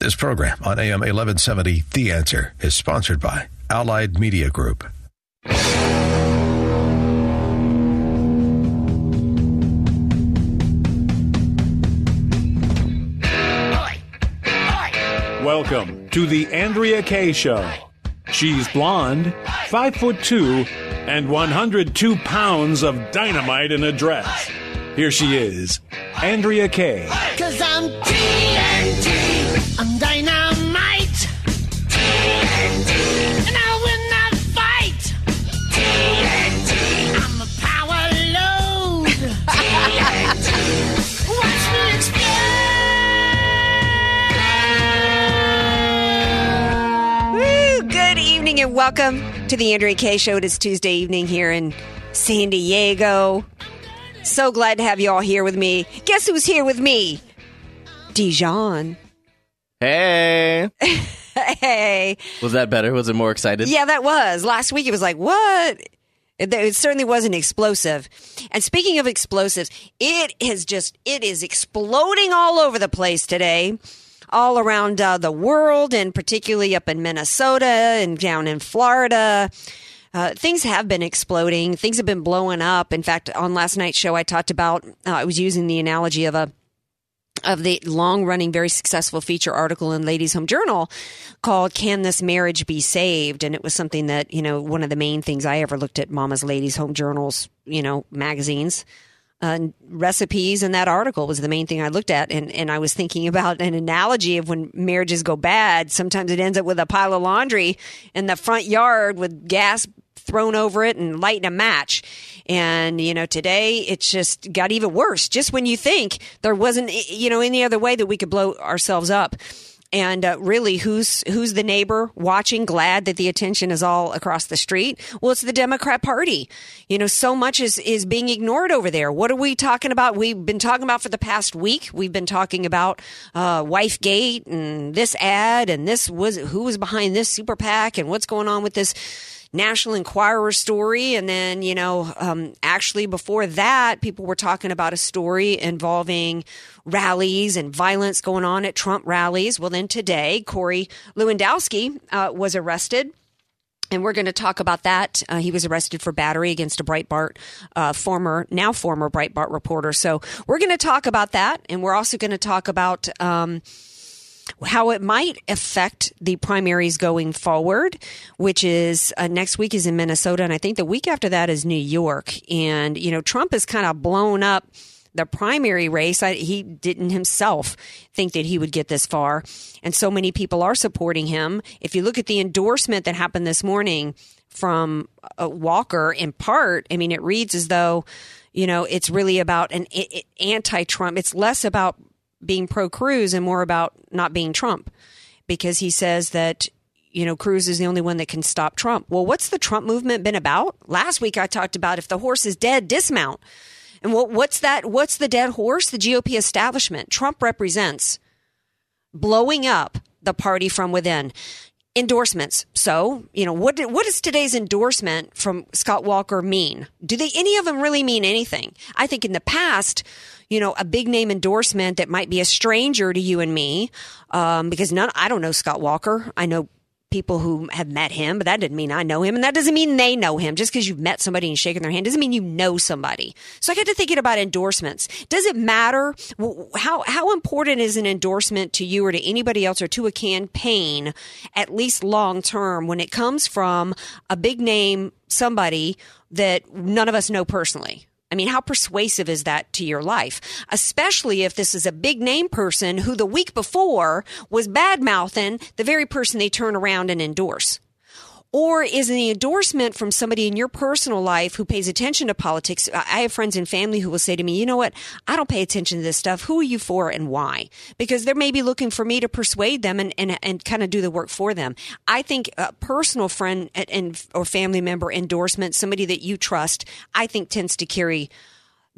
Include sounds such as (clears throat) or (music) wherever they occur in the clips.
This program on AM 1170, The Answer, is sponsored by Allied Media Group. Welcome to the Andrea Kaye Show. She's blonde, five foot two, and 102 pounds of dynamite in a dress. Here she is, Andrea Kaye. Cause I'm TNT. I'm dynamite. TNT. And I will not fight. TNT. I'm a power load. TNT. Watch me explode. Woo! Good evening and welcome to the Andrea Kaye Show. It is Tuesday evening here in San Diego. So glad to have you all here with me. Guess who's here with me? Dijon. Hey. (laughs) Hey. Was that better? Was it more excited? Yeah, that was. Last week it was like, what? It, it certainly wasn't explosive. And speaking of explosives, it is just, it is exploding all over the place today. All around uh, the world, and particularly up in Minnesota and down in Florida. Uh, things have been exploding. Things have been blowing up. In fact, on last night's show, I talked about, uh, I was using the analogy of a, of the long running, very successful feature article in Ladies Home Journal called Can This Marriage Be Saved? And it was something that, you know, one of the main things I ever looked at Mama's Ladies Home Journals, you know, magazines. Uh, recipes and that article was the main thing I looked at. And, and I was thinking about an analogy of when marriages go bad. Sometimes it ends up with a pile of laundry in the front yard with gas thrown over it and lighting a match. And, you know, today it just got even worse. Just when you think there wasn't, you know, any other way that we could blow ourselves up. And uh, really, who's who's the neighbor watching, glad that the attention is all across the street? Well, it's the Democrat Party. You know, so much is is being ignored over there. What are we talking about? We've been talking about for the past week. We've been talking about uh, Wife Gate and this ad and this was who was behind this super PAC and what's going on with this National Enquirer story. And then, you know, um, actually before that, people were talking about a story involving rallies and violence going on at Trump rallies. Well, then today, Corey Lewandowski uh, was arrested. And we're going to talk about that. Uh, he was arrested for battery against a Breitbart uh, former, now former Breitbart reporter. So we're going to talk about that, and we're also going to talk about um, how it might affect the primaries going forward, which is uh, next week is in Minnesota, and I think the week after that is New York. And you know, Trump has kind of blown up the primary race. I, he didn't himself think that he would get this far, and so many people are supporting him. If you look at the endorsement that happened this morning from uh, Walker, in part, I mean, it reads as though you know it's really about an it, it, anti-Trump. It's less about being pro Cruz and more about not being Trump because he says that you know Cruz is the only one that can stop Trump. Well, what's the Trump movement been about? Last week I talked about if the horse is dead, dismount. And what, what's that? What's the dead horse? The GOP establishment. Trump represents blowing up the party from within. Endorsements. So, you know, what what does today's endorsement from Scott Walker mean? Do they any of them really mean anything? I think in the past, you know, a big name endorsement that might be a stranger to you and me, um, because none, I don't know Scott Walker. I know people who have met him, but that didn't mean I know him. And that doesn't mean they know him. Just because you've met somebody and shaken their hand doesn't mean you know somebody. So I got to thinking about endorsements. Does it matter? How, how important is an endorsement to you or to anybody else or to a campaign, at least long term, when it comes from a big name, somebody that none of us know personally? I mean, how persuasive is that to your life? Especially if this is a big name person who the week before was bad mouthing the very person they turn around and endorse. Or is an endorsement from somebody in your personal life who pays attention to politics? I have friends and family who will say to me, you know what? I don't pay attention to this stuff. Who are you for and why? Because they're maybe looking for me to persuade them and, and, and kind of do the work for them. I think a personal friend and, and or family member endorsement, somebody that you trust, I think tends to carry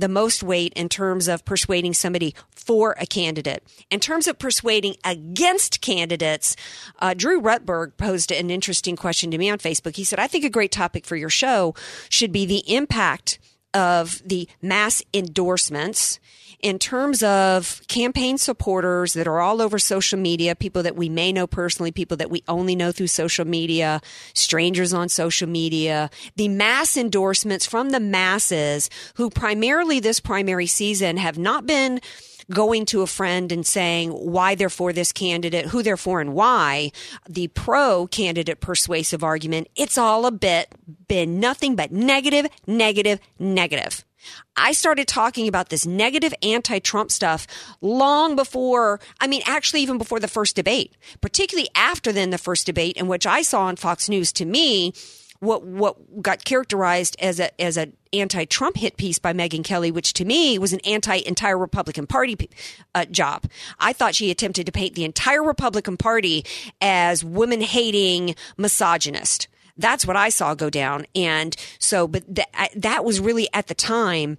the most weight in terms of persuading somebody for a candidate. In terms of persuading against candidates, uh, Drew Rutberg posed an interesting question to me on Facebook. He said, I think a great topic for your show should be the impact of the mass endorsements in terms of campaign supporters that are all over social media, people that we may know personally, people that we only know through social media, strangers on social media, the mass endorsements from the masses who primarily this primary season have not been going to a friend and saying why they're for this candidate, who they're for and why, the pro candidate persuasive argument, it's all a bit been nothing but negative, negative, negative. I started talking about this negative anti Trump stuff long before, I mean, actually, even before the first debate, particularly after then the first debate, in which I saw on Fox News to me what what got characterized as a as an anti-Trump hit piece by Megyn Kelly, which to me was an anti-entire Republican Party uh, job. I thought she attempted to paint the entire Republican Party as women-hating misogynist. That's what I saw go down, and so, but th- that was really at the time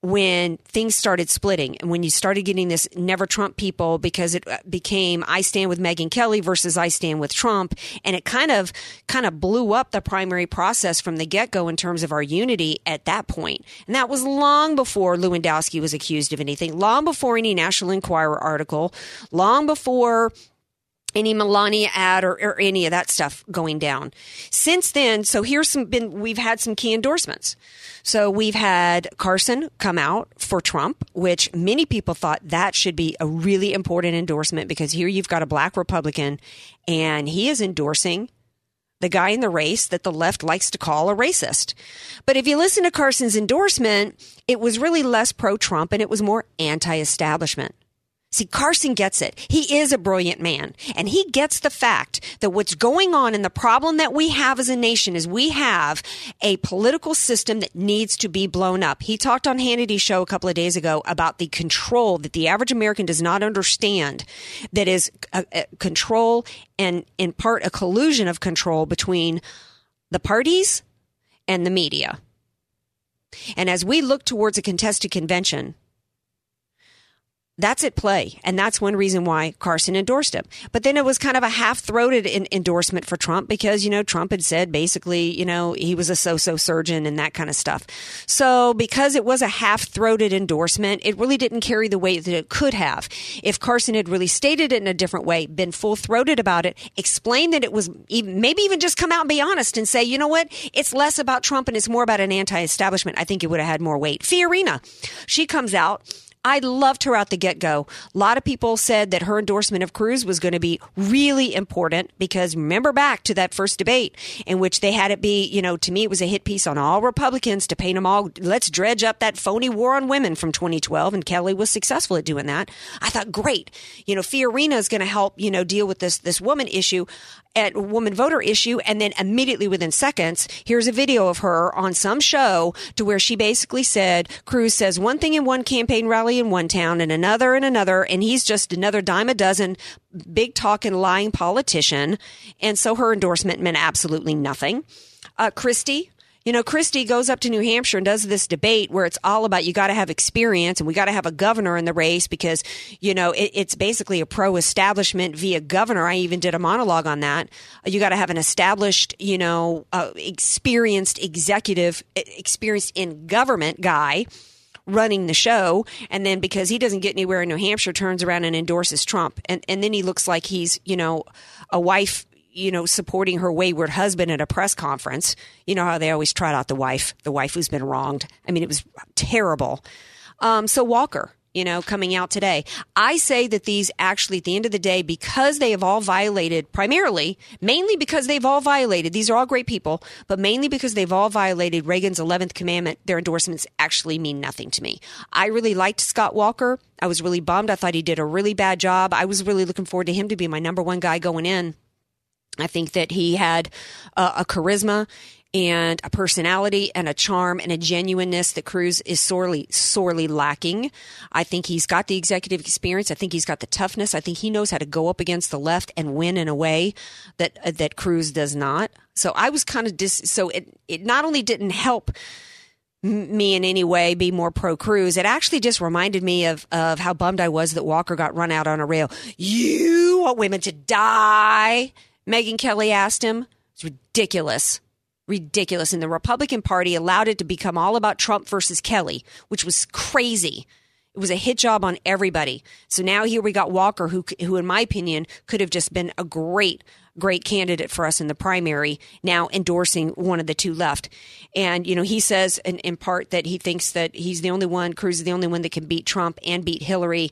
when things started splitting and when you started getting this never Trump people because it uh, became I stand with Megyn Kelly versus I stand with Trump and it kind of kind of blew up the primary process from the get-go in terms of our unity at that point. And that was long before Lewandowski was accused of anything, long before any National Enquirer article, long before any Melania ad or, or any of that stuff going down. Since then, so here's some been we've had some key endorsements. So we've had Carson come out for Trump, which many people thought that should be a really important endorsement because here you've got a black Republican and he is endorsing the guy in the race that the left likes to call a racist. But if you listen to Carson's endorsement, it was really less pro Trump and it was more anti establishment. See, Carson gets it. He is a brilliant man and he gets the fact that what's going on and the problem that we have as a nation is we have a political system that needs to be blown up. He talked on Hannity's show a couple of days ago about the control that the average American does not understand that is a, a control and in part a collusion of control between the parties and the media. And as we look towards a contested convention, that's at play. And that's one reason why Carson endorsed him. But then it was kind of a half throated endorsement for Trump because, you know, Trump had said basically, you know, he was a so so surgeon and that kind of stuff. So because it was a half throated endorsement, it really didn't carry the weight that it could have. If Carson had really stated it in a different way, been full throated about it, explained that it was even, maybe even just come out and be honest and say, you know what? It's less about Trump and it's more about an anti establishment. I think it would have had more weight. Fiorina, she comes out. I loved her out the get go. A lot of people said that her endorsement of Cruz was going to be really important because remember back to that first debate in which they had it be, you know, to me it was a hit piece on all Republicans to paint them all. Let's dredge up that phony war on women from 2012, and Kelly was successful at doing that. I thought, great, you know, Fiorina is going to help, you know, deal with this this woman issue at woman voter issue and then immediately within seconds here's a video of her on some show to where she basically said cruz says one thing in one campaign rally in one town and another in another and he's just another dime a dozen big talking lying politician. And so her endorsement meant absolutely nothing. Uh, christie you know, Christie goes up to New Hampshire and does this debate where it's all about you got to have experience and we got to have a governor in the race because, you know, it, it's basically a pro establishment via governor. I even did a monologue on that. You got to have an established, you know, uh, experienced executive, experienced in government guy running the show and then because he doesn't get anywhere in New Hampshire turns around and endorses Trump and and then he looks like he's you know a wife you know supporting her wayward husband at a press conference you know how they always trot out the wife the wife who's been wronged I mean it was terrible um so Walker you know, coming out today. I say that these actually, at the end of the day, because they have all violated, primarily, mainly because they've all violated, these are all great people, but mainly because they've all violated Reagan's 11th commandment, their endorsements actually mean nothing to me. I really liked Scott Walker. I was really bummed. I thought he did a really bad job. I was really looking forward to him to be my number one guy going in. I think that he had a charisma and a personality and a charm and a genuineness that Cruz is sorely, sorely lacking. I think he's got the executive experience. I think he's got the toughness. I think he knows how to go up against the left and win in a way that uh, that Cruz does not. So I was kind of dis. So it it not only didn't help me in any way be more pro Cruz. It actually just reminded me of of how bummed I was that Walker got run out on a rail. You want women to die? Megyn Kelly asked him. It's ridiculous. Ridiculous. And the Republican Party allowed it to become all about Trump versus Kelly, which was crazy. It was a hit job on everybody. So now here we got Walker, who, who in my opinion, could have just been a great, great candidate for us in the primary, now endorsing one of the two left. And, you know, he says in, in part that he thinks that he's the only one, Cruz is the only one that can beat Trump and beat Hillary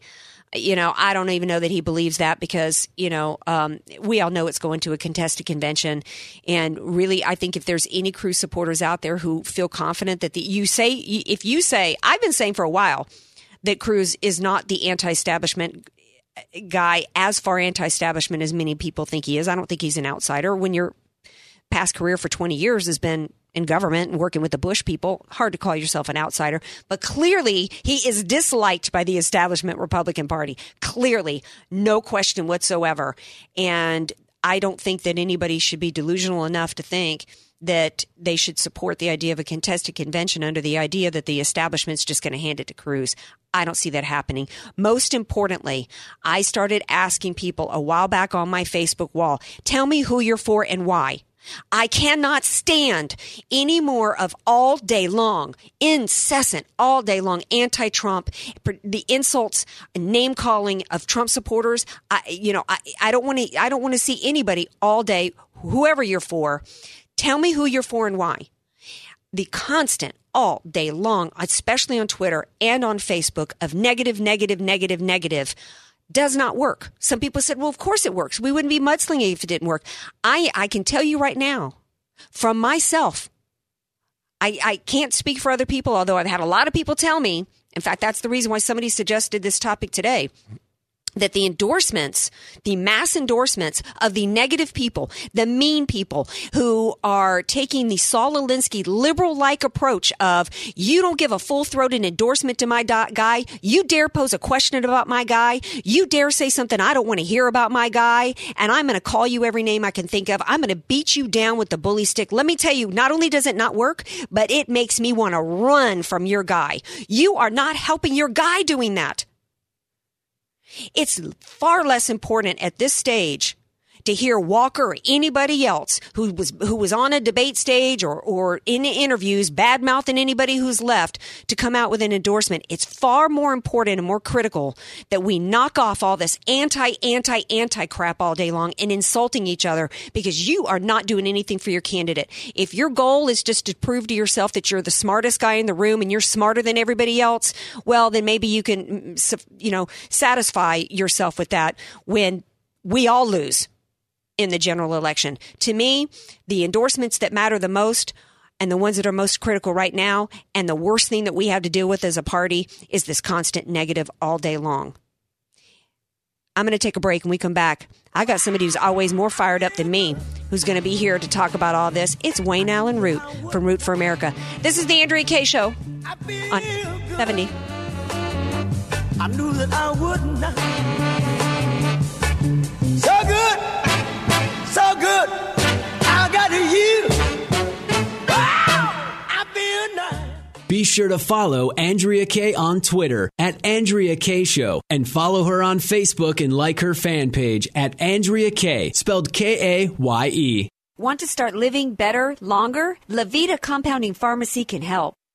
you know, I don't even know that he believes that because, you know, um, we all know it's going to a contested convention. And really, I think if there's any Cruz supporters out there who feel confident that the, you say, if you say, I've been saying for a while that Cruz is not the anti establishment guy, as far anti establishment as many people think he is. I don't think he's an outsider. When your past career for 20 years has been in government and working with the Bush people, hard to call yourself an outsider. But clearly, he is disliked by the establishment Republican Party. Clearly, no question whatsoever. And I don't think that anybody should be delusional enough to think that they should support the idea of a contested convention under the idea that the establishment's just going to hand it to Cruz. I don't see that happening. Most importantly, I started asking people a while back on my Facebook wall, tell me who you're for and why. I cannot stand any more of all day long, incessant, all day long anti Trump, the insults, name calling of Trump supporters. I, you know, I, I don't want to, I don't want to see anybody all day, whoever you're for. Tell me who you're for and why. The constant all day long, especially on Twitter and on Facebook of negative, negative, negative, negative does not work. Some people said, well, of course it works. We wouldn't be mudslinging if it didn't work. I, I can tell you right now from myself, I, I can't speak for other people, although I've had a lot of people tell me. In fact, that's the reason why somebody suggested this topic today that the endorsements, the mass endorsements of the negative people, the mean people who are taking the Saul Alinsky liberal-like approach of you don't give a full-throated endorsement to my guy, you dare pose a question about my guy, you dare say something I don't want to hear about my guy, and I'm going to call you every name I can think of. I'm going to beat you down with the bully stick. Let me tell you, not only does it not work, but it makes me want to run from your guy. You are not helping your guy doing that. It's far less important at this stage to hear Walker or anybody else who was who was on a debate stage or or in interviews bad mouthing anybody who's left to come out with an endorsement. It's far more important and more critical that we knock off all this anti anti anti crap all day long and insulting each other because you are not doing anything for your candidate. If your goal is just to prove to yourself that you're the smartest guy in the room and you're smarter than everybody else, well then maybe you can mm, you know satisfy yourself with that when we all lose in the general election. To me, the endorsements that matter the most and the ones that are most critical right now and the worst thing that we have to deal with as a party is this constant negative all day long. I'm going to take a break and we come back. I got somebody who's always more fired up than me who's going to be here to talk about all this. It's Wayne Allen Root from Root for America. This is the Andrea Kaye Show on 70. I knew that I would not. So good. I got you. Wow, I feel nice. Be sure to follow Andrea Kaye on Twitter at Andrea Kaye Show and follow her on Facebook and like her fan page at Andrea Kaye, spelled K A Y E. Want to start living better, longer? Levita Compounding Pharmacy can help.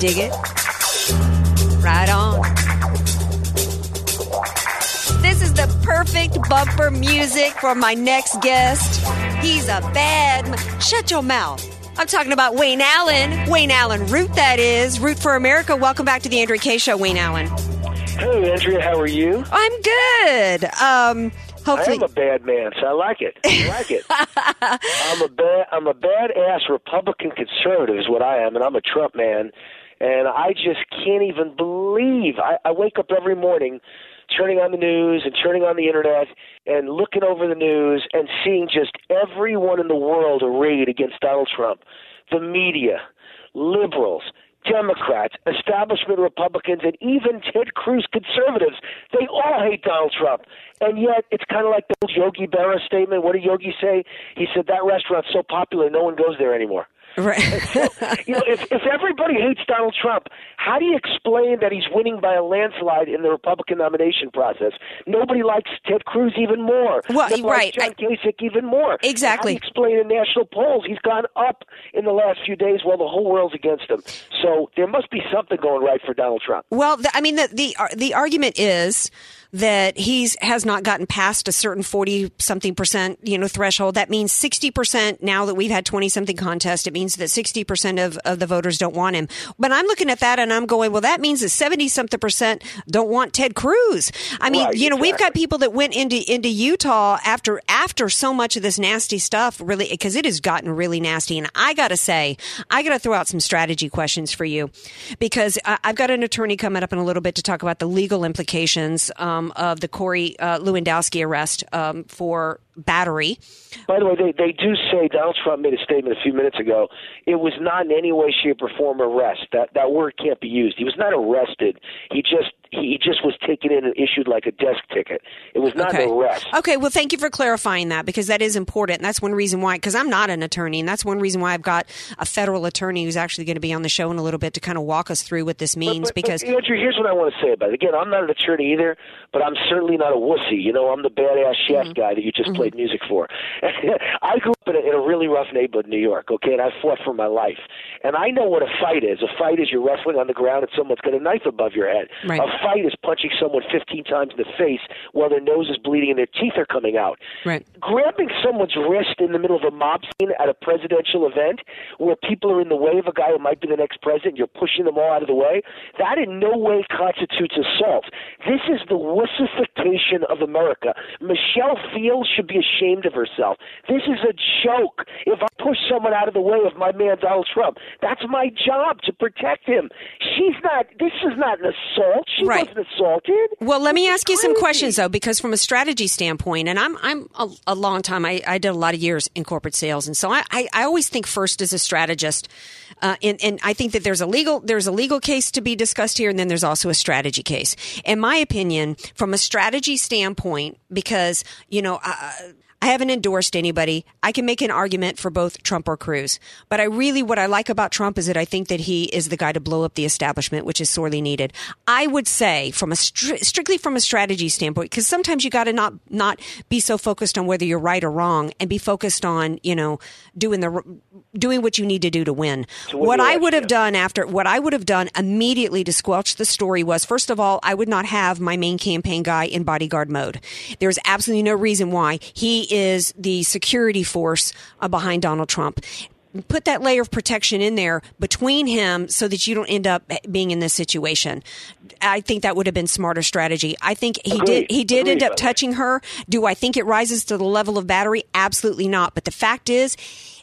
Dig it? Right on. This is the perfect bumper music for my next guest. He's a bad. m- Shut your mouth. I'm talking about Wayne Allen. Wayne Allen Root, that is. Root for America. Welcome back to the Andrea Kaye Show, Wayne Allen. Hey, Andrea, how are you? I'm good. Um, hopefully. I am a bad man, so I like it. I like it. (laughs) I'm a bad, I'm a badass Republican conservative, is what I am, and I'm a Trump man. And I just can't even believe I, I wake up every morning turning on the news and turning on the internet and looking over the news and seeing just everyone in the world arrayed against Donald Trump. The media, liberals, Democrats, establishment Republicans, and even Ted Cruz conservatives. They all hate Donald Trump. And yet, it's kind of like the old Yogi Berra statement. What did Yogi say? He said, That restaurant's so popular, no one goes there anymore. Right. you know, if if everybody hates Donald Trump, how do you explain that he's winning by a landslide in the Republican nomination process? Nobody likes Ted Cruz even more. Well, Nobody right. likes John Kasich even more. Exactly. How do you explain in national polls he's gone up in the last few days while the whole world's against him? So there must be something going right for Donald Trump. Well, the, I mean, the, the uh, the argument is that he's has not gotten past a certain forty something percent, you know, threshold. That means sixty percent. Now that we've had twenty something contest, it means that sixty percent of of the voters don't want him. But I'm looking at that and I'm going, well, that means that seventy something percent don't want Ted Cruz. I mean, Right, you know, we've got people that went into into Utah after after so much of this nasty stuff, really, because it has gotten really nasty. And I got to say, I got to throw out some strategy questions for you, because I, I've got an attorney coming up in a little bit to talk about the legal implications um, of the Corey uh, Lewandowski arrest um, for battery. By the way, they they do say Donald Trump made a statement a few minutes ago. It was not in any way, shape, or form arrest. That that word can't be used. He was not arrested. He just he just was taken in and issued like a desk ticket. It was not Okay. an arrest. Okay, well, thank you for clarifying that because that is important. And that's one reason why, because I'm not an attorney, and that's one reason why I've got a federal attorney who's actually going to be on the show in a little bit to kind of walk us through what this means. But, because but, Andrew, here's what I want to say about it. Again, I'm not an attorney either, but I'm certainly not a wussy. You know, I'm the badass chef Mm-hmm. guy that you just played music for. (laughs) I grew up in a, in a really rough neighborhood in New York. Okay, and I fought for my life, and I know what a fight is. A fight is you're wrestling on the ground and someone's got a knife above your head. Right. A fight is punching someone 15 times in the face while their nose is bleeding and their teeth are coming out. Right. Grabbing someone's wrist in the middle of a mob scene at a presidential event where people are in the way of a guy who might be the next president, you're pushing them all out of the way, that in no way constitutes assault. This is the wussification of America. Michelle Fields should be ashamed of herself. This is a joke. If I push someone out of the way of my man Donald Trump, that's my job to protect him. She's not, this is not an assault. She Right. wasn't assaulted. Well, let me ask you some questions though, because from a strategy standpoint, and I'm I'm a, a long time. I, I did a lot of years in corporate sales, and so I, I, I always think first as a strategist, uh, and and I think that there's a legal there's a legal case to be discussed here, and then there's also a strategy case. In my opinion, from a strategy standpoint, because you know. Uh, I haven't endorsed anybody. I can make an argument for both Trump or Cruz. But I really, what I like about Trump is that I think that he is the guy to blow up the establishment, which is sorely needed. I would say, from a stri- strictly from a strategy standpoint, because sometimes you got to not not be so focused on whether you're right or wrong, and be focused on you know doing the doing what you need to do to win. To win what I would have done after what I would have done immediately to squelch the story was first of all, I would not have my main campaign guy in bodyguard mode. There's absolutely no reason why he is the security force uh, behind Donald Trump. Put that layer of protection in there between him so that you don't end up being in this situation. I think that would have been smarter strategy. I think he Agreed. did he did end up touching her. Do I think it rises to the level of battery? Absolutely not. But the fact is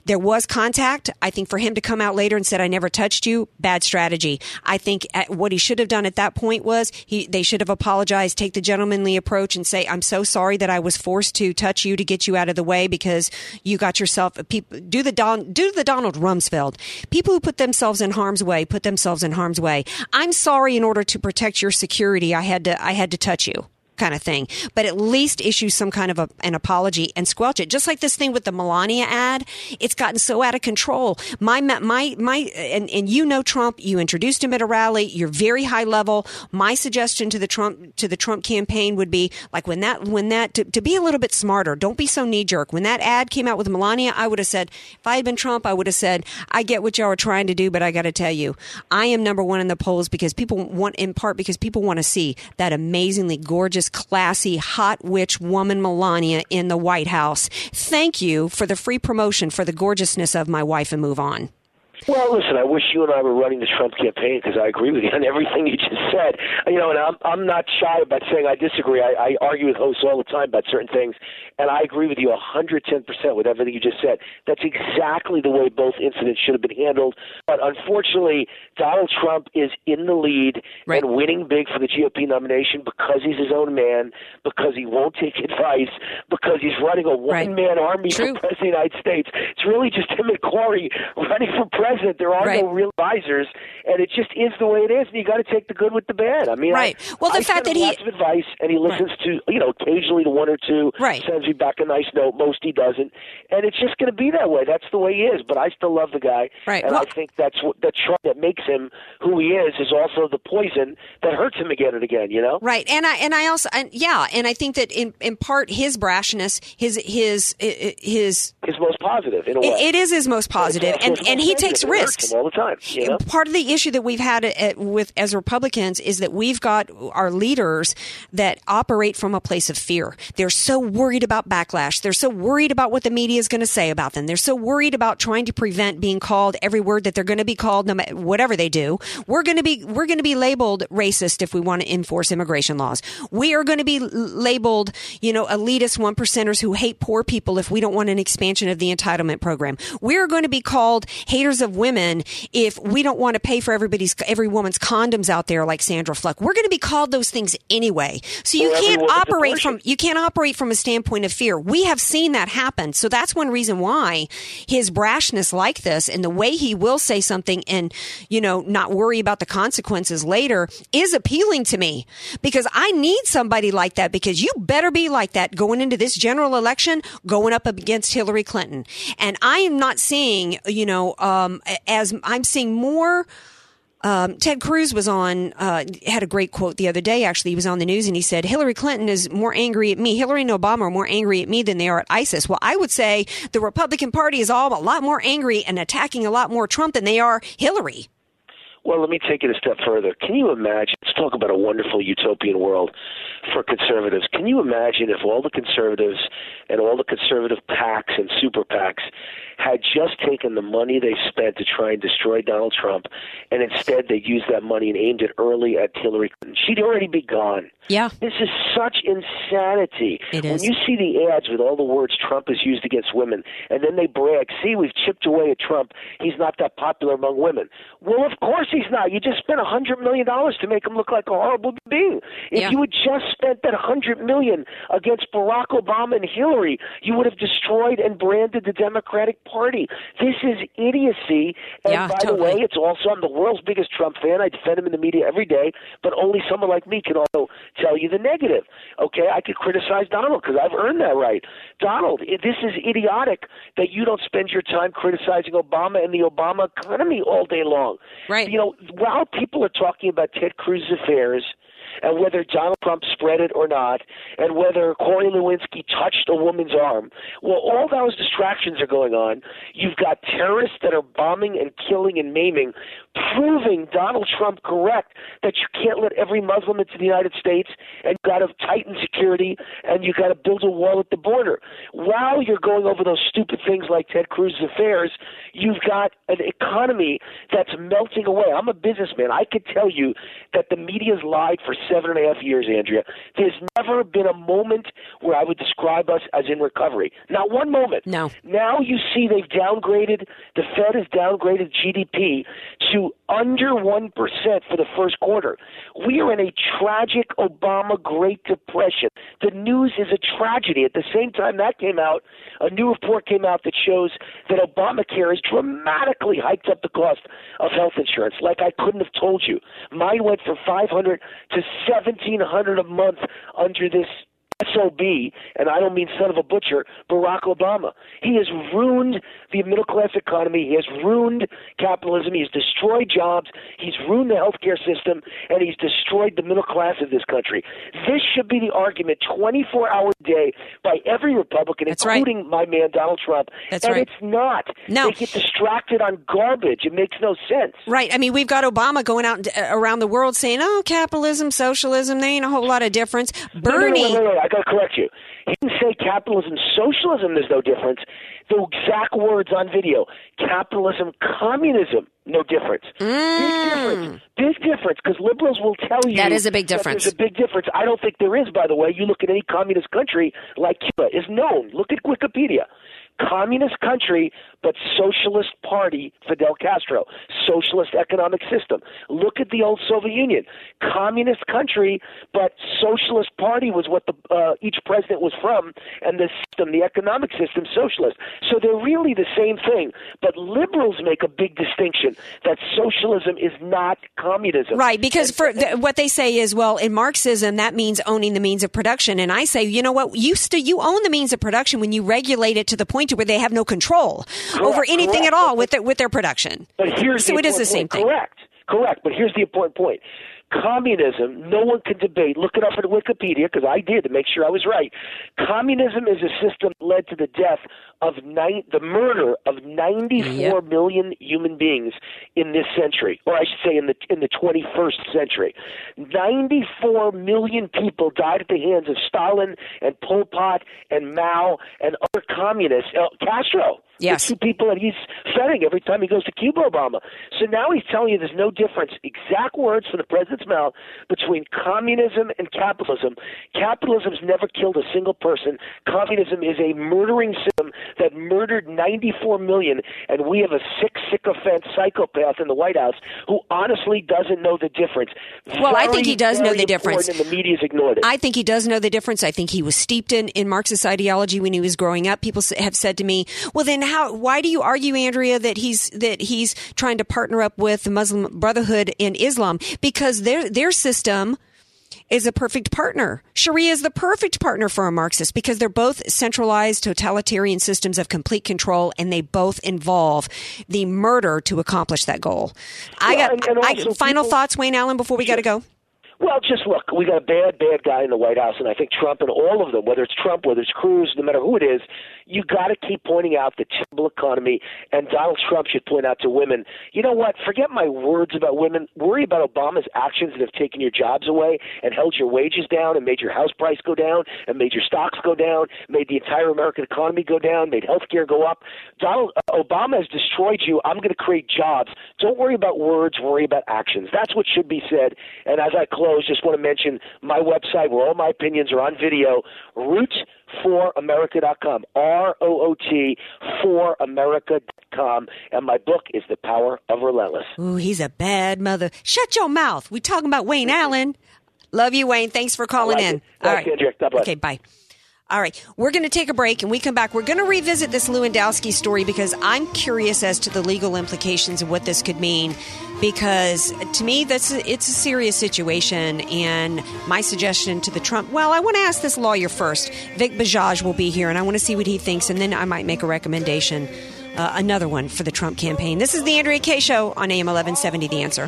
there was contact. I think for him to come out later and said, I never touched you, bad strategy. I think at, what he should have done at that point was he, they should have apologized, take the gentlemanly approach and say, I'm so sorry that I was forced to touch you to get you out of the way because you got yourself, people, do the Don, do the Donald Rumsfeld. People who put themselves in harm's way, put themselves in harm's way. I'm sorry in order to protect your security, I had to, I had to touch you kind of thing, but at least issue some kind of a, an apology and squelch it. Just like this thing with the Melania ad, it's gotten so out of control. My my my and and you know Trump. You introduced him at a rally. You're very high level. My suggestion to the Trump to the Trump campaign would be like when that when that to, to be a little bit smarter. Don't be so knee jerk. When that ad came out with Melania, I would have said if I had been Trump, I would have said I get what y'all are trying to do, but I got to tell you, I am number one in the polls because people want in part because people want to see that amazingly gorgeous, classy, hot witch woman Melania in the White House. Thank you for the free promotion for the gorgeousness of my wife and move on. Well, listen, I wish you and I were running the Trump campaign because I agree with you (laughs) on everything you just said. You know, and I'm I'm not shy about saying I disagree. I, I argue with hosts all the time about certain things, and I agree with you 110 percent with everything you just said. That's exactly the way both incidents should have been handled. But unfortunately, Donald Trump is in the lead and winning big for the GOP nomination because he's his own man, because he won't take (laughs) advice, because he's running a one-man army for president of the United States. It's really just him and Corey (laughs) running for president. That there are no real advisors, and it just is the way it is. And you got to take the good with the bad. I mean, Right. I, Well, the I fact that he- lots of advice, and he listens to you know occasionally to one or two. Right. Sends me back a nice note. Most he doesn't, and it's just going to be that way. That's the way he is. But I still love the guy, Right. and Well- I think that's what that Trump that makes him who he is is also the poison that hurts him again and again. You know. Right, and I and I also and yeah, and I think that in in part his brashness, his his his His most positive in a way. It, it is his most positive, and and he takes negative. It hurts risks all the time. You know? Part of the issue that we've had at, with as Republicans is that we've got our leaders that operate from a place of fear. They're so worried about backlash. They're so worried about what the media is going to say about them. They're so worried about trying to prevent being called every word that they're going to be called, no matter whatever they do. We're going to be we're going to be labeled racist if we want to enforce immigration laws. We are going to be labeled, you know, elitist one percenters who hate poor people if we don't want an expansion of the entitlement program. We're going to be called haters of women if we don't want to pay for everybody's every woman's condoms out there like Sandra Fluke. We're going to be called those things anyway. So you every can't operate from you can't operate from a standpoint of fear. We have seen that happen. So that's one reason why his brashness like this and the way he will say something and, you know, not worry about the consequences later is appealing to me because I need somebody like that because you better be like that going into this general election, going up against Hillary Clinton. And I am not seeing, you know, um, as I'm seeing more um, Ted Cruz was on, uh, had a great quote the other day. Actually, he was on the news and he said, Hillary Clinton is more angry at me. Hillary and Obama are more angry at me than they are at ISIS. Well, I would say the Republican Party is all a lot more angry and attacking a lot more Trump than they are Hillary. Well, let me take it a step further. Can you imagine? Let's talk about a wonderful utopian world for conservatives. Can you imagine if all the conservatives and all the conservative PACs and super PACs had just taken the money they spent to try and destroy Donald Trump, and instead they used that money and aimed it early at Hillary Clinton? She'd already be gone. Yeah. This is such insanity. It when is. you see the ads with all the words Trump has used against women, and then they brag, see, we've chipped away at Trump. He's not that popular among women. Well, of course he's not. You just spent a $100 million to make him look like a horrible being. If Yeah. you had just spent that 100 million against Barack Obama and Hillary, you would have destroyed and branded the Democratic Party. This is idiocy. And Yeah, by totally. the way, it's also, I'm the world's biggest Trump fan. I defend him in the media every day, but only someone like me can also tell you the negative. Okay, I could criticize Donald because I've earned that right. Donald, this is idiotic that you don't spend your time criticizing Obama and the Obama economy all day long. Right. You know, while people are talking about Ted Cruz's affairs and whether Donald Trump spread it or not, and whether Corey Lewinsky touched a woman's arm. Well, all those distractions are going on. You've got terrorists that are bombing and killing and maiming, proving Donald Trump correct that you can't let every Muslim into the United States, and you've got to tighten security, and you've got to build a wall at the border. While you're going over those stupid things like Ted Cruz's affairs, you've got an economy that's melting away. I'm a businessman. I could tell you that the media's lied for seven and a half years, Andrea. There's never been a moment where I would describe us as in recovery. Not one moment. No. Now you see they've downgraded, the Fed has downgraded GDP to under 1% for the first quarter. We are in a tragic Obama Great Depression. The news is a tragedy. At the same time that came out, a new report came out that shows that Obamacare has dramatically hiked up the cost of health insurance like I couldn't have told you. Mine went from 500 to 1700 a month under this SOB, and I don't mean son of a butcher, Barack Obama. He has ruined the middle class economy. He has ruined capitalism. He's destroyed jobs. He's ruined the healthcare system, and he's destroyed the middle class of this country. This should be the argument 24 hours a day by every Republican, That's right. including my man Donald Trump. That's and right. it's not. No. They get distracted on garbage. It makes no sense. Right. I mean, we've got Obama going out uh, around the world saying, "Oh, capitalism, socialism, they ain't a whole lot of difference." No, no, no, Got to correct you. He didn't say capitalism, socialism. There's no difference. The exact words on video: capitalism, communism. No difference. Big difference. Big difference. Because liberals will tell you Mm. That is a big difference. There's a big difference. I don't think there is. By the way, you look at any communist country like Cuba is known. Look at Wikipedia. Communist country, but socialist party, Fidel Castro. Socialist economic system. Look at the old Soviet Union. Communist country, but socialist party was what the uh, each president was from, and the system, the economic system, socialist. So they're really the same thing. But liberals make a big distinction that socialism is not communism. Right, because for th- what they say is, well, in Marxism, that means owning the means of production, and I say, you know what? You st- you own the means of production when you regulate it to the point to where they have no control over anything correct. at all with their, with their production. But here's so the it is the same point. thing. Correct. Correct. But here's the important point. Communism, no one can debate. Look it up at Wikipedia because I did to make sure I was right. Communism is a system that led to the death of nine, the murder of ninety-four million human beings in this century, or I should say in the in the 21st century. 94 million people died at the hands of Stalin and Pol Pot and Mao and other communists. Uh, Castro. Yes. The two people that he's feting every time he goes to Cuba, Obama. So now he's telling you there's no difference, exact words from the president's mouth, between communism and capitalism. Capitalism's never killed a single person. Communism is a murdering system that murdered 94 million, and we have a sick sycophant psychopath in the White House who honestly doesn't know the difference. Well, I think he does know the difference. And the media's ignored it. I think he does know the difference. I think he was steeped in, in Marxist ideology when he was growing up. People have said to me, "Well, then how? Why do you argue, Andrea, that he's that he's trying to partner up with the Muslim Brotherhood and Islam because their their system." Is a perfect partner. Sharia is the perfect partner for a Marxist because they're both centralized totalitarian systems of complete control and they both involve the murder to accomplish that goal. I got and- and I, final people- thoughts, Wayne Allen, before we got to go. Well, just look, we got a bad, bad guy in the White House, and I think Trump and all of them, whether it's Trump, whether it's Cruz, no matter who it is, you got to keep pointing out the terrible economy. And Donald Trump should point out to women, you know what? Forget my words about women. Worry about Obama's actions that have taken your jobs away and held your wages down and made your house price go down and made your stocks go down, made the entire American economy go down, made healthcare go up. Donald uh, Obama has destroyed you. I'm going to create jobs. Don't worry about words. Worry about actions. That's what should be said. And as I close, just want to mention my website where all my opinions are on video. Root4America.com. R O O T for America.com. And my book is The Power of Relentless. Ooh, he's a bad mother. Shut your mouth. We talking about Wayne Allen. Love you, Wayne. Thanks for calling like in. it. Thanks, Andrea. God bless. Okay, bye. All right, we're going to take a break and we come back. We're going to revisit this Lewandowski story because I'm curious as to the legal implications of what this could mean. Because to me, that's it's a serious situation. And my suggestion to the Trump, well, I want to ask this lawyer first. Vic Bajaj will be here, and I want to see what he thinks, and then I might make a recommendation, uh, another one for the Trump campaign. This is the Andrea Kaye Show on AM 1170. The answer.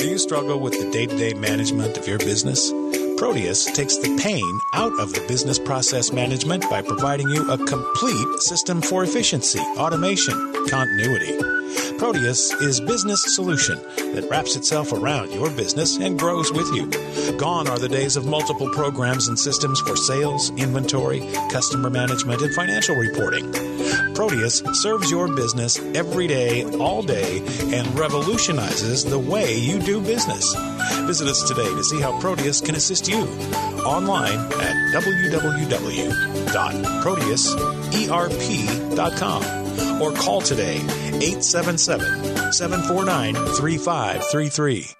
Do you struggle with the day to day management of your business? Proteus takes the pain out of the business process management by providing you a complete system for efficiency, automation, continuity. Proteus is business solution that wraps itself around your business and grows with you. Gone are the days of multiple programs and systems for sales, inventory, customer management, and financial reporting. Proteus serves your business every day, all day, and revolutionizes the way you do business. Visit us today to see how Proteus can assist you online at www.proteuserp.com or call today 877 749 3533.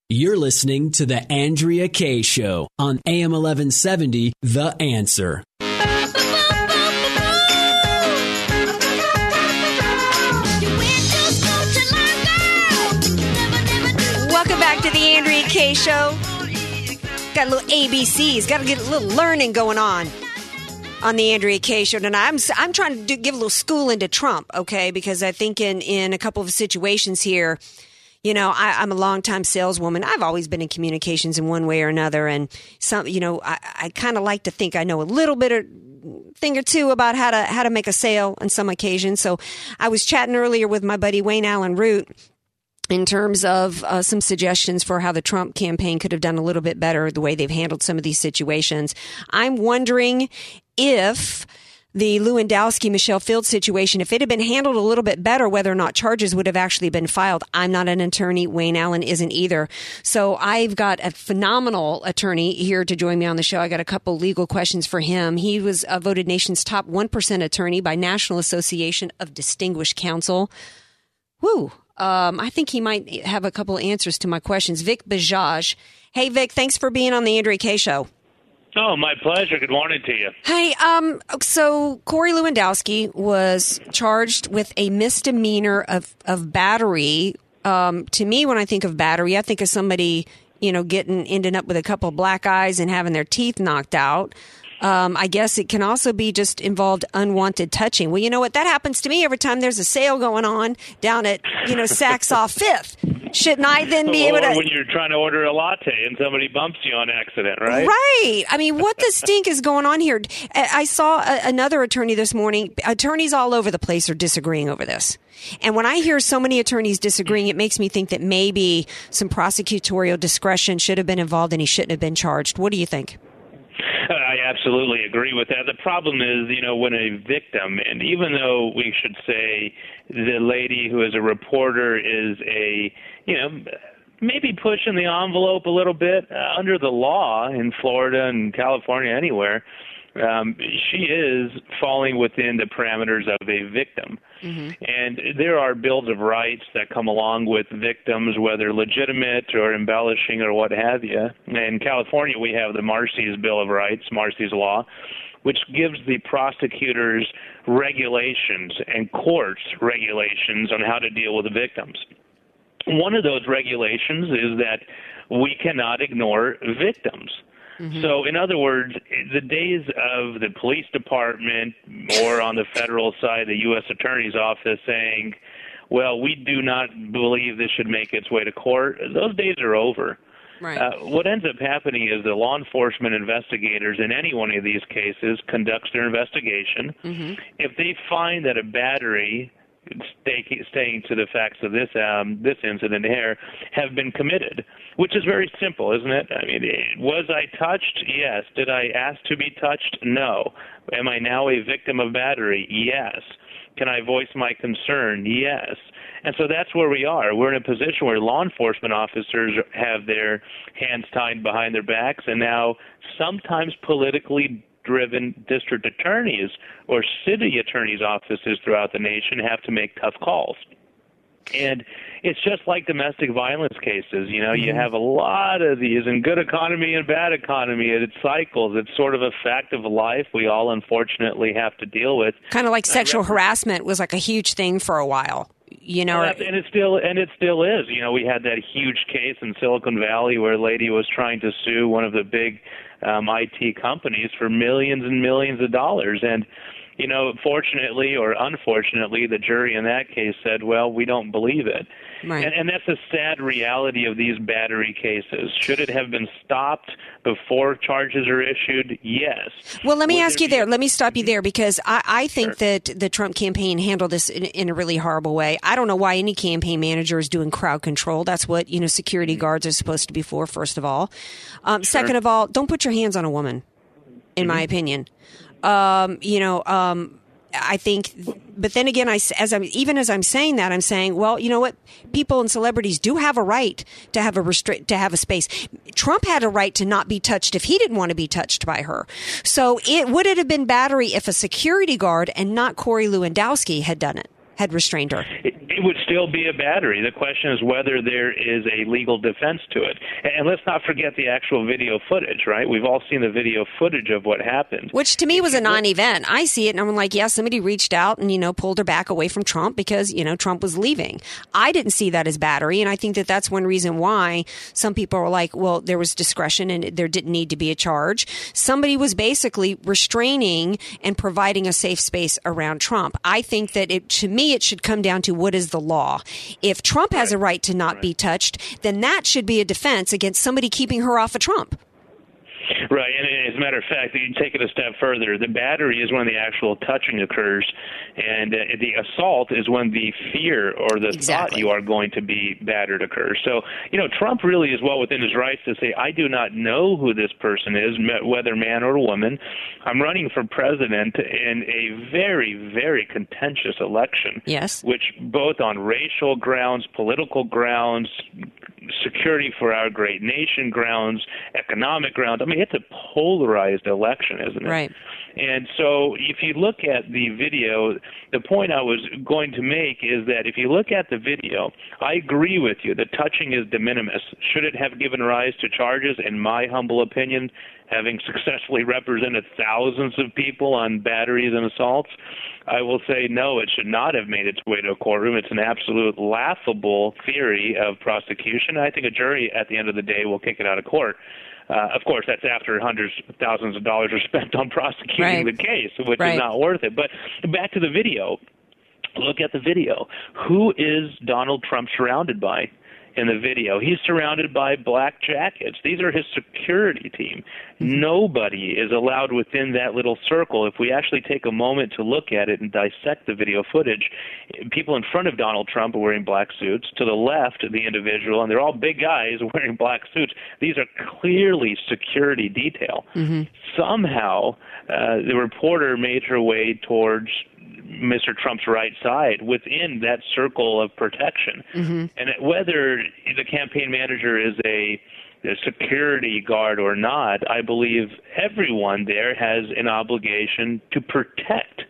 You're listening to The Andrea Kaye Show on AM 1170, The Answer. Welcome back to the Andrea Kaye Show. Got a little ABCs. Got to get a little learning going on on the Andrea Kaye Show tonight. I'm I'm trying to do, give a little schooling to Trump, okay? Because I think in in a couple of situations here, you know, I, I'm a longtime saleswoman. I've always been in communications in one way or another, and some, you know, I, I kind of like to think I know a little bit or thing or two about how to how to make a sale on some occasions. So, I was chatting earlier with my buddy Wayne Allyn Root in terms of uh, some suggestions for how the Trump campaign could have done a little bit better the way they've handled some of these situations. I'm wondering if the Lewandowski Michelle Field situation, if it had been handled a little bit better, whether or not charges would have actually been filed. I'm not an attorney. Wayne Allyn isn't either. So I've got a phenomenal attorney here to join me on the show. I got a couple legal questions for him. He was voted nation's top 1% attorney by National Association of Distinguished Counsel. Woo. Um, I think he might have a couple answers to my questions. Vic Bajaj. Hey, Vic, thanks for being on the Andrea Kaye Show. Oh, my pleasure. Good morning to you. Hey, um, so Corey Lewandowski was charged with a misdemeanor of, of battery. Um, to me, when I think of battery, I think of somebody, you know, getting, ending up with a couple of black eyes and having their teeth knocked out. Um, I guess it can also be just involved unwanted touching. Well, you know what? That happens to me every time there's a sale going on down at, you know, Saks off (laughs) Fifth. Shouldn't I then be or able to? when you're trying to order a latte and somebody bumps you on accident, right? Right. I mean, what the (laughs) stink is going on here? I I saw a, another attorney this morning. Attorneys all over the place are disagreeing over this. And when I hear so many attorneys disagreeing, it makes me think that maybe some prosecutorial discretion should have been involved and he shouldn't have been charged. What do you think? Absolutely agree with that. The problem is, you know, when a victim, and even though we should say the lady who is a reporter is a, you know, maybe pushing the envelope a little bit uh, under the law in Florida and California, anywhere. Um, she is falling within the parameters of a victim. And there are bills of rights that come along with victims, whether legitimate or embellishing or what have you. In California, we have the Marsy's Bill of Rights, Marsy's Law, which gives the prosecutors regulations and courts regulations on how to deal with the victims. One of those regulations is that we cannot ignore victims. So, in other words, the days of the police department or on the federal side, the U.S. Attorney's Office saying, well, we do not believe this should make its way to court, those days are over. Right. Uh, what ends up happening is the law enforcement investigators in any one of these cases conducts their investigation. Mm-hmm. If they find that a battery, stay, staying to the facts of this um, this incident here, have been committed, which is very simple, isn't it? I mean, was I touched? Yes. Did I ask to be touched? No. Am I now a victim of battery? Yes. Can I voice my concern? Yes. And so that's where we are. We're in a position where law enforcement officers have their hands tied behind their backs, and now sometimes politically driven district attorneys or city attorneys' offices throughout the nation have to make tough calls. And it's just like domestic violence cases. You know, you have a lot of these in good economy and bad economy. It cycles. It's sort of a fact of life we all unfortunately have to deal with. Kind of like sexual harassment was like a huge thing for a while. You know, and it still and it still is. You know, we had that huge case in Silicon Valley where a lady was trying to sue one of the big um, IT companies for millions and millions of dollars, and you know, fortunately or unfortunately, the jury in that case said, "Well, we don't believe it." Right. And, and that's a sad reality of these battery cases. Should it have been stopped before charges are issued? Yes. Well, let me Would ask there you there. Let me stop you there because I, I think that the Trump campaign handled this in, in a really horrible way. I don't know why any campaign manager is doing crowd control. That's what you know security guards are supposed to be for. First of all, um, second of all, don't put your hands on a woman. In my opinion, um, you know. Um, I think, but then again, I as I'm even as I'm saying that, I'm saying, well, you know what? People and celebrities do have a right to have a restrict to have a space. Trump had a right to not be touched if he didn't want to be touched by her. So it would it have been battery if a security guard and not Corey Lewandowski had done it, had restrained her. it, it would still be a battery. The question is whether there is a legal defense to it. And, and let's not forget the actual video footage, right? We've all seen the video footage of what happened. Which to me was a non-event. I see it and I'm like, yeah, somebody reached out and, you know, pulled her back away from Trump because, you know, Trump was leaving. I didn't see that as battery. And I think that that's one reason why some people are like, well, there was discretion and there didn't need to be a charge. Somebody was basically restraining and providing a safe space around Trump. I think that it, to me, it should come down to what is the law. If Trump has a right to not be touched, then that should be a defense against somebody keeping her off of Trump. Right, and as a matter of fact, you take it a step further. The battery is when the actual touching occurs, and uh, the assault is when the fear or the thought you are going to be battered occurs. So, you know, Trump really is well within his rights to say, I do not know who this person is, whether man or woman. I'm running for president in a very, very contentious election. Yes. Which, both on racial grounds, political grounds, security for our great nation grounds, economic grounds. I mean, it's a polarized election, isn't it? Right. And so, if you look at the video, the point I was going to make is that if you look at the video, I agree with you. The touching is de minimis. Should it have given rise to charges? In my humble opinion, having (laughs) successfully represented thousands of people on batteries and assaults, I will say no, it should not have made its way to a courtroom. It's an absolute laughable theory of prosecution. I think a jury, at the end of the day, will kick it out of court. Uh, of course, that's after hundreds of thousands of dollars are (laughs) spent on prosecuting Right. the case, which Right. is not worth it. But back to the video. Look at the video. Who is Donald Trump surrounded by? In the video. He's surrounded by black jackets. These are his security team. Nobody is allowed within that little circle. If we actually take a moment to look at it and dissect the video footage, people in front of Donald Trump are wearing black suits. To the left, the individual, and they're all big guys (laughs) wearing black suits. These are clearly security detail. Somehow, uh, the reporter made her way towards Mr. Trump's right side within that circle of protection. Mm-hmm. And whether the campaign manager is a, a security guard or not, I believe everyone there has an obligation to protect.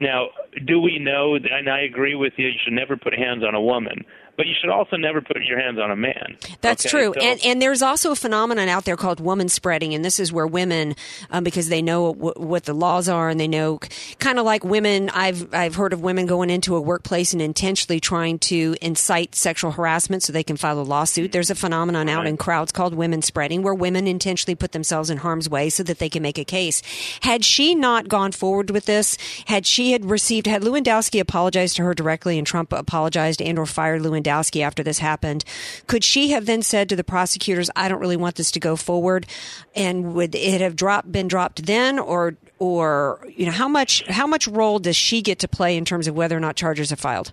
Now, do we know, and I agree with you, you should never put hands on a woman, but you should also never put your hands on a man. That's Okay? true, So- and and there's also a phenomenon out there called woman spreading, and this is where women, um, because they know w- what the laws are, and they know kind of like women. I've I've heard of women going into a workplace and intentionally trying to incite sexual harassment so they can file a lawsuit. There's a phenomenon out in crowds called women spreading, where women intentionally put themselves in harm's way so that they can make a case. Had she not gone forward with this, had she had received, had Lewandowski apologized to her directly, and Trump apologized and or fired Lewandowski after this happened, could she have then said to the prosecutors, "I don't really want this to go forward," and would it have dropped been dropped then, or or you know how much how much role does she get to play in terms of whether or not charges are filed?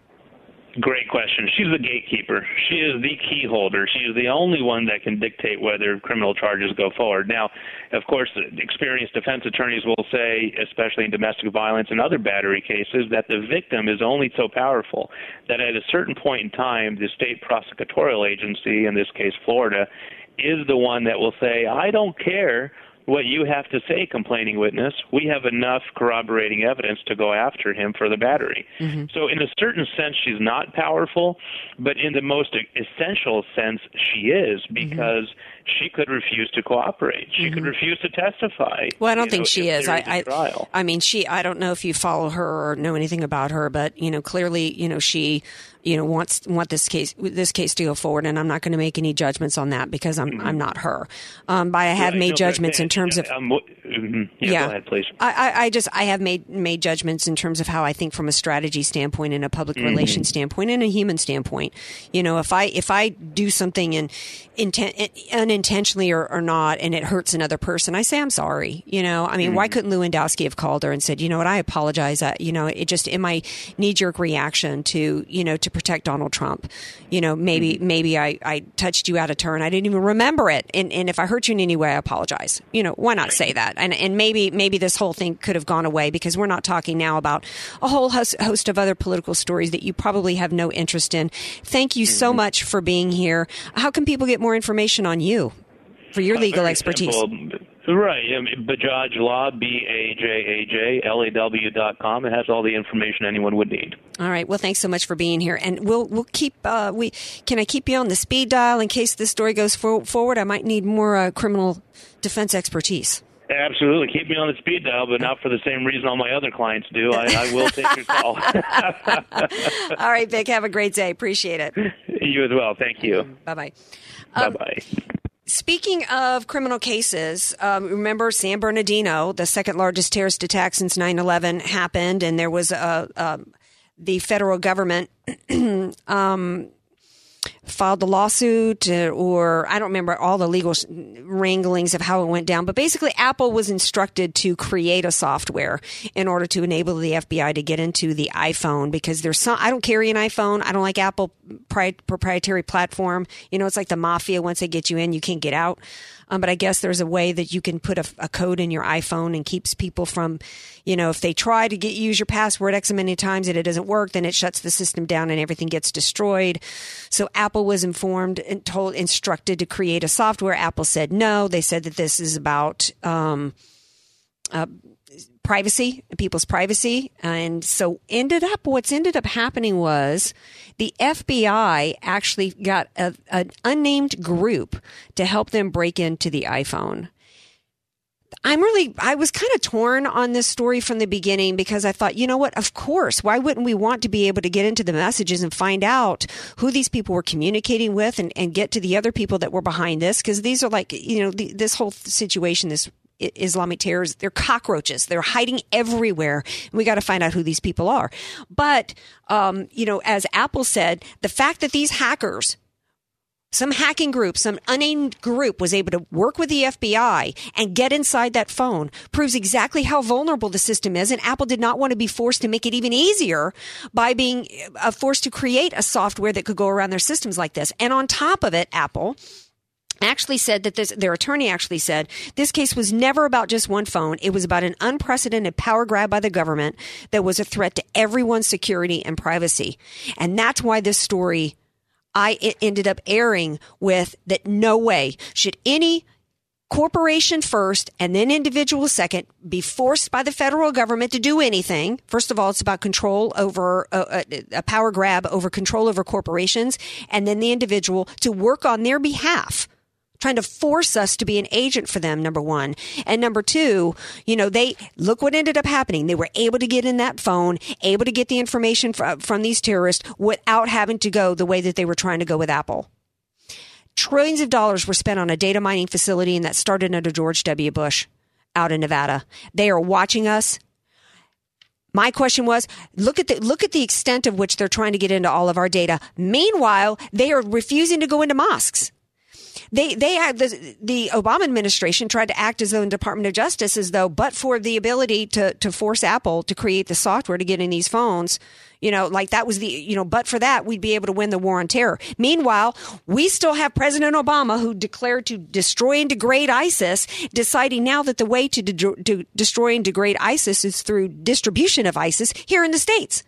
Great question. She's the gatekeeper. She is the key holder. She is the only one that can dictate whether criminal charges go forward. Now, of course, experienced defense attorneys will say, especially in domestic violence and other battery cases, that the victim is only so powerful that at a certain point in time, the state prosecutorial agency, in this case Florida, is the one that will say, I don't care what you have to say, complaining witness. We have enough corroborating evidence to go after him for the battery. Mm-hmm. So, in a certain sense, she's not powerful, but in the most essential sense, she is mm-hmm. because she could refuse to cooperate. She could mm-hmm. refuse to testify. Well, I don't think know, she is. I, I. I mean, she. I don't know if you follow her or know anything about her, but you know, clearly, you know, she, you know, wants want this case this case to go forward, and I'm not going to make any judgments on that because I'm I'm not her. Um, but I have Right, made no, judgments in terms of. Mhm. yeah, go ahead, please. I, I, I just I have made made judgments in terms of how I think from a strategy standpoint and a public Mhm. relations standpoint and a human standpoint. You know, if I if I do something in intent unintentionally or, or not, and it hurts another person, I say I'm sorry. You know, I mean, why couldn't Lewandowski have called her and said, you know what, I apologize. I, you know, it just in my knee jerk reaction to you know to protect Donald Trump. You know, maybe maybe I, I touched you out of turn. I didn't even remember it, and and if I hurt you in any way, I apologize. You know, why not say that? And and maybe maybe this whole thing could have gone away because we're not talking now about a whole host, of other political stories that you probably have no interest in. Thank you so much for being here. How can people get more information on you for your Uh, legal expertise? simple. Right. I mean, Bajaj Law, B A J A J L A W dot com. It has all the information anyone would need. All right. Well, thanks so much for being here, and we'll we'll keep uh, we can I keep you on the speed dial in case this story goes for, forward. I might need more uh, criminal defense expertise. Absolutely. Keep me on the speed dial, but not for the same reason all my other clients do. I, I will take your call. (laughs) All right, Vic. Have a great day. Appreciate it. you as well. Thank you. Bye bye. Bye bye. Speaking of criminal cases, um, remember San Bernardino, the second largest terrorist attack since 9/11 happened, and there was a, um the federal government (clears throat) um, filed the lawsuit, uh, or I don't remember all the legal wranglings of how it went down. But basically, Apple was instructed to create a software in order to enable the FBI to get into the iPhone because there's some. I don't carry an iPhone. I don't like Apple pri- proprietary platform. You know, it's like the mafia. Once they get you in, you can't get out. Um, but I guess there's a way that you can put a, a code in your iPhone and keeps people from, you know, if they try to get use your password X many times and it doesn't work, then it shuts the system down and everything gets destroyed. So Apple was informed and told, instructed to create a software. Apple said no. They said that this is about, um, uh, privacy, people's privacy. And so ended up, what's ended up happening was the FBI actually got an unnamed group to help them break into the iPhone. I'm really, I was kind of torn on this story from the beginning because I thought, you know what? Of course. Why wouldn't we want to be able to get into the messages and find out who these people were communicating with and, and get to the other people that were behind this? Because these are like, you know, the, this whole situation, this Islamic terrors, they're cockroaches. They're hiding everywhere. We got to find out who these people are. But, um, you know, as Apple said, the fact that these hackers some hacking group, some unnamed group was able to work with the FBI and get inside that phone proves exactly how vulnerable the system is. And Apple did not want to be forced to make it even easier by being uh, forced to create a software that could go around their systems like this. And on top of it, Apple actually said that this their attorney actually said this case was never about just one phone it was about an unprecedented power grab by the government that was a threat to everyone's security and privacy and that's why this story i ended up airing with that no way should any corporation first and then individual second be forced by the federal government to do anything. First of all it's about control over uh, a, a power grab over control over corporations and then the individual to work on their behalf trying to force us to be an agent for them number one. And number two you know they look what ended up happening. They were able to get in that phone able to get the information from, from these terrorists without having to go the way that they were trying to go with apple. Trillions of dollars were spent on a data mining facility and that started under george w. Bush out in nevada. They are watching us. My question was look at the look at the extent of which they're trying to get into all of our data. Meanwhile they are refusing to go into mosques they they had the the Obama administration tried to act as though in Department of Justice as though but for the ability to to force Apple to create the software to get in these phones, you know, like that was the you know, but for that we'd be able to win the war on terror. Meanwhile, we still have President Obama who declared to destroy and degrade ISIS, deciding now that the way to, de- to destroy and degrade ISIS is through distribution of ISIS here in the states.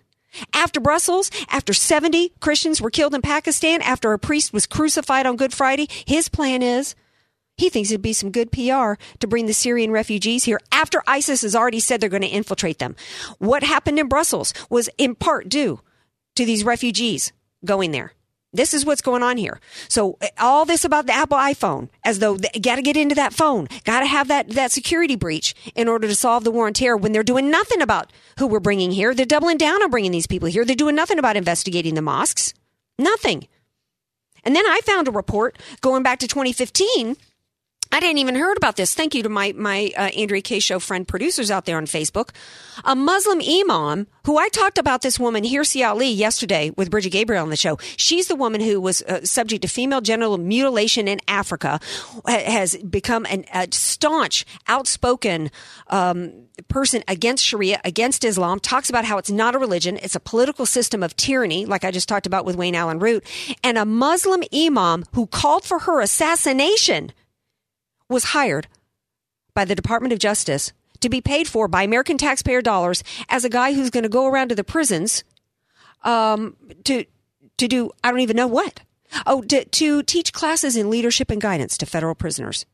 After Brussels, after 70 Christians were killed in Pakistan, after a priest was crucified on Good Friday, his plan is he thinks it'd be some good PR to bring the Syrian refugees here after ISIS has already said they're going to infiltrate them. What happened in Brussels was in part due to these refugees going there. This is what's going on here. So eh, all this about the Apple iPhone, as though got to get into that phone, got to have that that security breach in order to solve the war on terror. When they're doing nothing about who we're bringing here, they're doubling down on bringing these people here. They're doing nothing about investigating the mosques, nothing. And then I found a report going back to 2015 I didn't even heard about this. Thank you to my my uh, Andrea Kaye show friend producers out there on Facebook. A Muslim imam who I talked about this woman Hirsi Ali yesterday with Brigitte Gabriel on the show. She's the woman who was uh, subject to female genital mutilation in Africa, has become an, a staunch, outspoken um, person against Sharia, against Islam. Talks about how it's not a religion; it's a political system of tyranny, like I just talked about with Wayne Allyn Root, and a Muslim imam who called for her assassination was hired by the Department of Justice to be paid for by American taxpayer dollars as a guy who's going to go around to the prisons um, to to do I don't even know what. Oh, to, to teach classes in leadership and guidance to federal prisoners.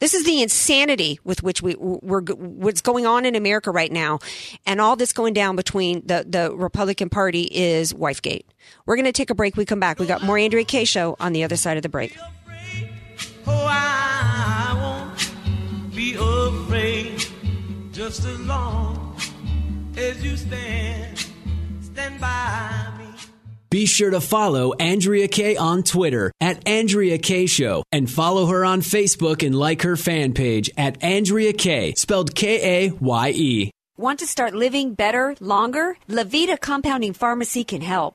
This is the insanity with which we, we're what's going on in America right now, and all this going down between the the Republican Party is Wifegate. We're going to take a break. We come back. We got more Andrea Kaye show on the other side of the break. Oh, I won't be afraid just as long as you stand, stand by me. Be sure to follow Andrea Kaye on Twitter at Andrea Kaye Show and follow her on Facebook and like her fan page at Andrea Kaye, spelled K A Y E. Want to start living better, longer? Levita Compounding Pharmacy can help.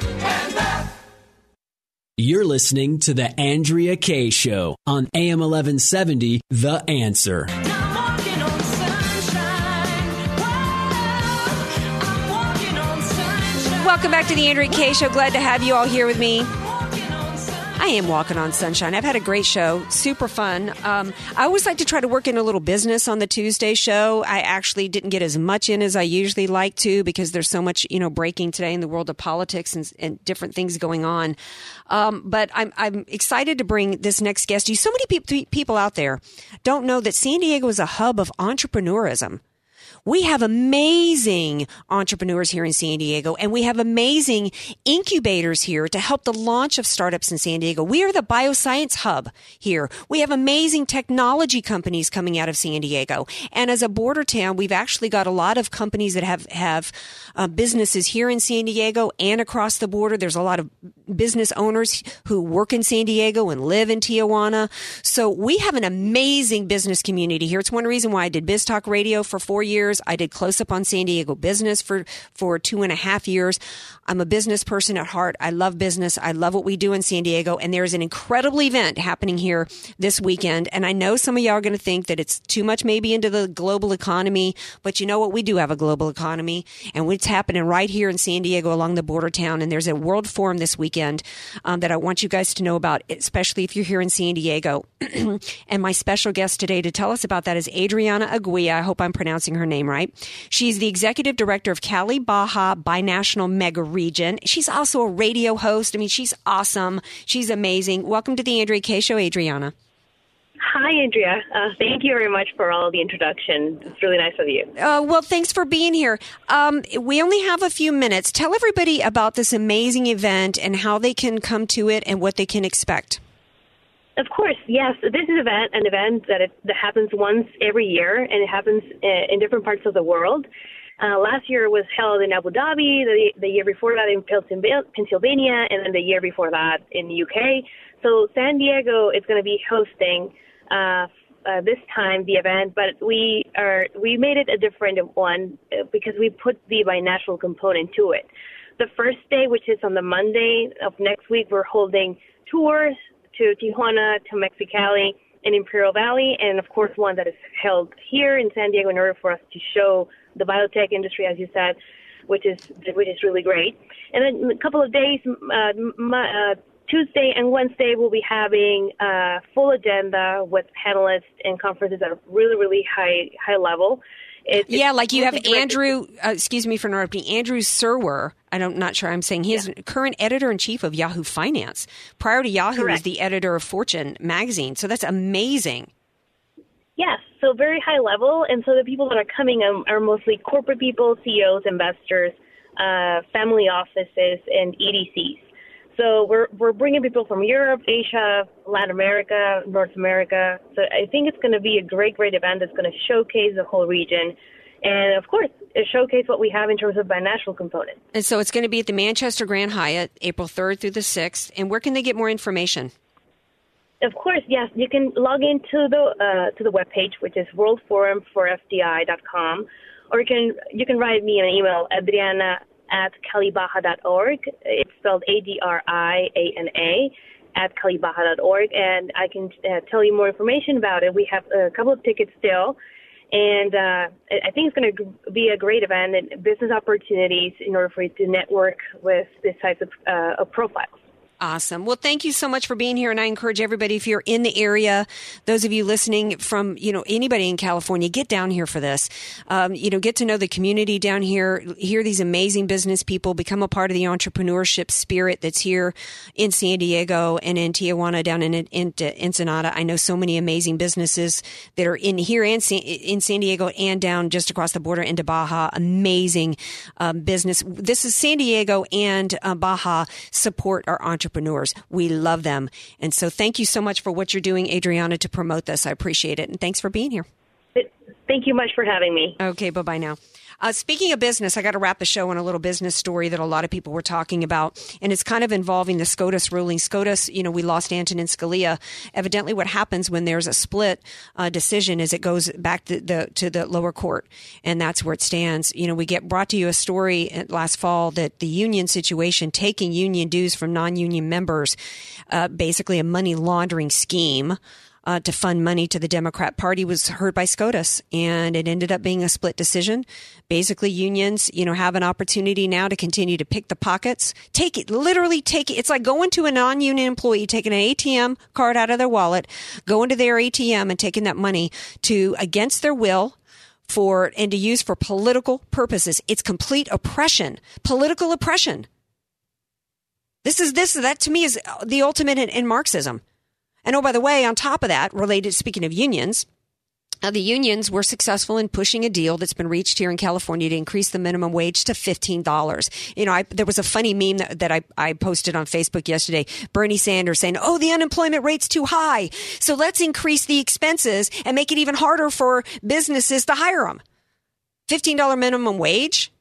You're listening to The Andrea Kaye Show on AM 1170, The Answer. Welcome back to the Andrea Kaye Show. Glad to have you all here with me. I am walking on sunshine. I've had a great show, super fun. Um, I always like to try to work in a little business on the Tuesday show. I actually didn't get as much in as I usually like to because there's so much, you know, breaking today in the world of politics and, and different things going on. Um, but I'm I'm excited to bring this next guest. You, so many people people out there don't know that San Diego is a hub of entrepreneurism. We have amazing entrepreneurs here in San Diego, and we have amazing incubators here to help the launch of startups in San Diego. We are the bioscience hub here. We have amazing technology companies coming out of San Diego. And as a border town, we've actually got a lot of companies that have, have uh, businesses here in San Diego and across the border. There's a lot of business owners who work in San Diego and live in Tijuana. So we have an amazing business community here. It's one reason why I did Biz Talk Radio for four years. I did Close Up on San Diego Business for, for two and a half years. I'm a business person at heart. I love business. I love what we do in San Diego. And there's an incredible event happening here this weekend. And I know some of y'all are going to think that it's too much maybe into the global economy, but you know what? We do have a global economy and it's happening right here in San Diego along the border town. And there's a world forum this weekend um, that I want you guys to know about, especially if you're here in San Diego. (clears throat) and my special guest today to tell us about that is Adriana Aguia. I hope I'm pronouncing her name right. She's the executive director of Cali Baja Binational Mega Region. She's also a radio host. I mean, she's awesome. She's amazing. Welcome to the Andrea Kaye Show, Adriana. Hi, Andrea. Uh, thank you very much for all the introduction. It's really nice of you. Uh, well, thanks for being here. Um, we only have a few minutes. Tell everybody about this amazing event and how they can come to it and what they can expect. Of course, yes. This is event, an event that, it, that happens once every year, and it happens uh, in different parts of the world. Uh, last year was held in Abu Dhabi, the, the year before that in Pennsylvania, and then the year before that in the UK. So San Diego is going to be hosting uh, uh, this time the event, but we are we made it a different one uh, because we put the binational component to it. The first day, which is on the Monday of next week, we're holding tours to Tijuana, to Mexicali, and Imperial Valley, and of course one that is held here in San Diego in order for us to show the biotech industry, as you said, which is which is really great. And then a couple of days, uh, my, uh, Tuesday and Wednesday, we'll be having a full agenda with panelists and conferences at a really, really high high level. Yeah, like you have Andrew, uh, excuse me for interrupting, Andrew Serwer. I'm not sure I'm saying he's yeah. current editor in chief of Yahoo Finance. Prior to Yahoo, Correct. was the editor of Fortune magazine. So that's amazing. Yes, so very high level. And so the people that are coming are mostly corporate people, CEOs, investors, uh, family offices, and EDCs. So we're we're bringing people from Europe, Asia, Latin America, North America. So I think it's going to be a great, great event that's going to showcase the whole region. And of course, showcase what we have in terms of binational component. And so it's going to be at the Manchester Grand Hyatt, April 3rd through the 6th. And where can they get more information? Of course, yes. You can log into the uh, to the webpage, which is worldforumforfdi.com, or you can you can write me an email, Adriana at calibaja.org. It's spelled A-D-R-I-A-N-A at calibaja.org, and I can uh, tell you more information about it. We have a couple of tickets still, and uh, I think it's going to be a great event and business opportunities in order for you to network with this type of, uh, of profiles. Awesome. Well, thank you so much for being here. And I encourage everybody, if you're in the area, those of you listening from, you know, anybody in California, get down here for this. Um, you know, get to know the community down here, hear these amazing business people, become a part of the entrepreneurship spirit that's here in San Diego and in Tijuana, down in, in, in Ensenada. I know so many amazing businesses that are in here and in San Diego and down just across the border into Baja. Amazing um, business. This is San Diego and uh, Baja support our entrepreneurs entrepreneurs. We love them. And so thank you so much for what you're doing, Adriana, to promote this. I appreciate it. And thanks for being here. Thank you much for having me. Okay, bye bye now. Uh, speaking of business, I got to wrap the show on a little business story that a lot of people were talking about, and it's kind of involving the SCOTUS ruling. SCOTUS, you know, we lost Antonin Scalia. Evidently, what happens when there's a split uh, decision is it goes back to the to the lower court, and that's where it stands. You know, we get brought to you a story last fall that the union situation, taking union dues from non-union members, uh, basically a money laundering scheme uh, to fund money to the Democrat Party was heard by SCOTUS, and it ended up being a split decision. Basically, unions, you know, have an opportunity now to continue to pick the pockets, take it, literally take it. It's like going to a non-union employee, taking an ATM card out of their wallet, going to their ATM and taking that money to against their will for and to use for political purposes. It's complete oppression, political oppression. This is this that to me is the ultimate in, in Marxism. And oh, by the way, on top of that, related, speaking of unions, Now, the unions were successful in pushing a deal that's been reached here in California to increase the minimum wage to $15. You know, I, there was a funny meme that, that I, I posted on Facebook yesterday. Bernie Sanders saying, oh, the unemployment rate's too high. So let's increase the expenses and make it even harder for businesses to hire them. $15 minimum wage?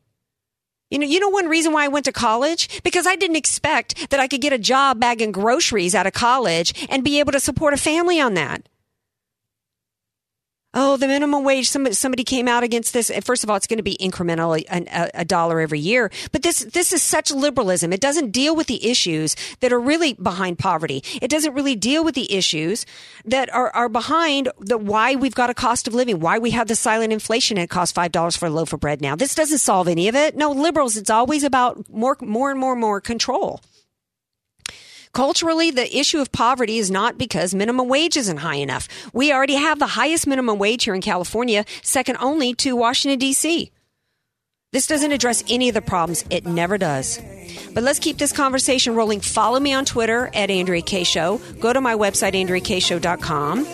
You know, you know one reason why I went to college? Because I didn't expect that I could get a job bagging groceries out of college and be able to support a family on that. Oh, the minimum wage. Somebody, somebody came out against this. First of all, it's going to be incrementally a, a, dollar every year. But this, this is such liberalism. It doesn't deal with the issues that are really behind poverty. It doesn't really deal with the issues that are, are behind the why we've got a cost of living, why we have the silent inflation and it costs five dollars for a loaf of bread now. This doesn't solve any of it. No, liberals, it's always about more, more and more and more control. Culturally, the issue of poverty is not because minimum wage isn't high enough. We already have the highest minimum wage here in California, second only to Washington, D.C. This doesn't address any of the problems. It never does. But let's keep this conversation rolling. Follow me on Twitter at Andrea Kaye Show. Go to my website, AndreaKayeShow.com.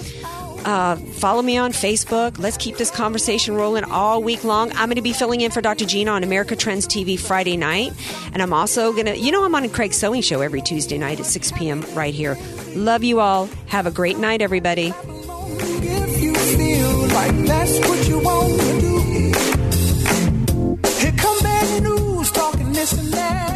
Uh, follow me on Facebook. Let's keep this conversation rolling all week long. I'm going to be filling in for Dr. Gina on America Trends TV Friday night. And I'm also going to, you know, I'm on a Craig Sewing Show every Tuesday night at 6 p.m. right here. Love you all. Have a great night, everybody. Here come bad news talking this and that.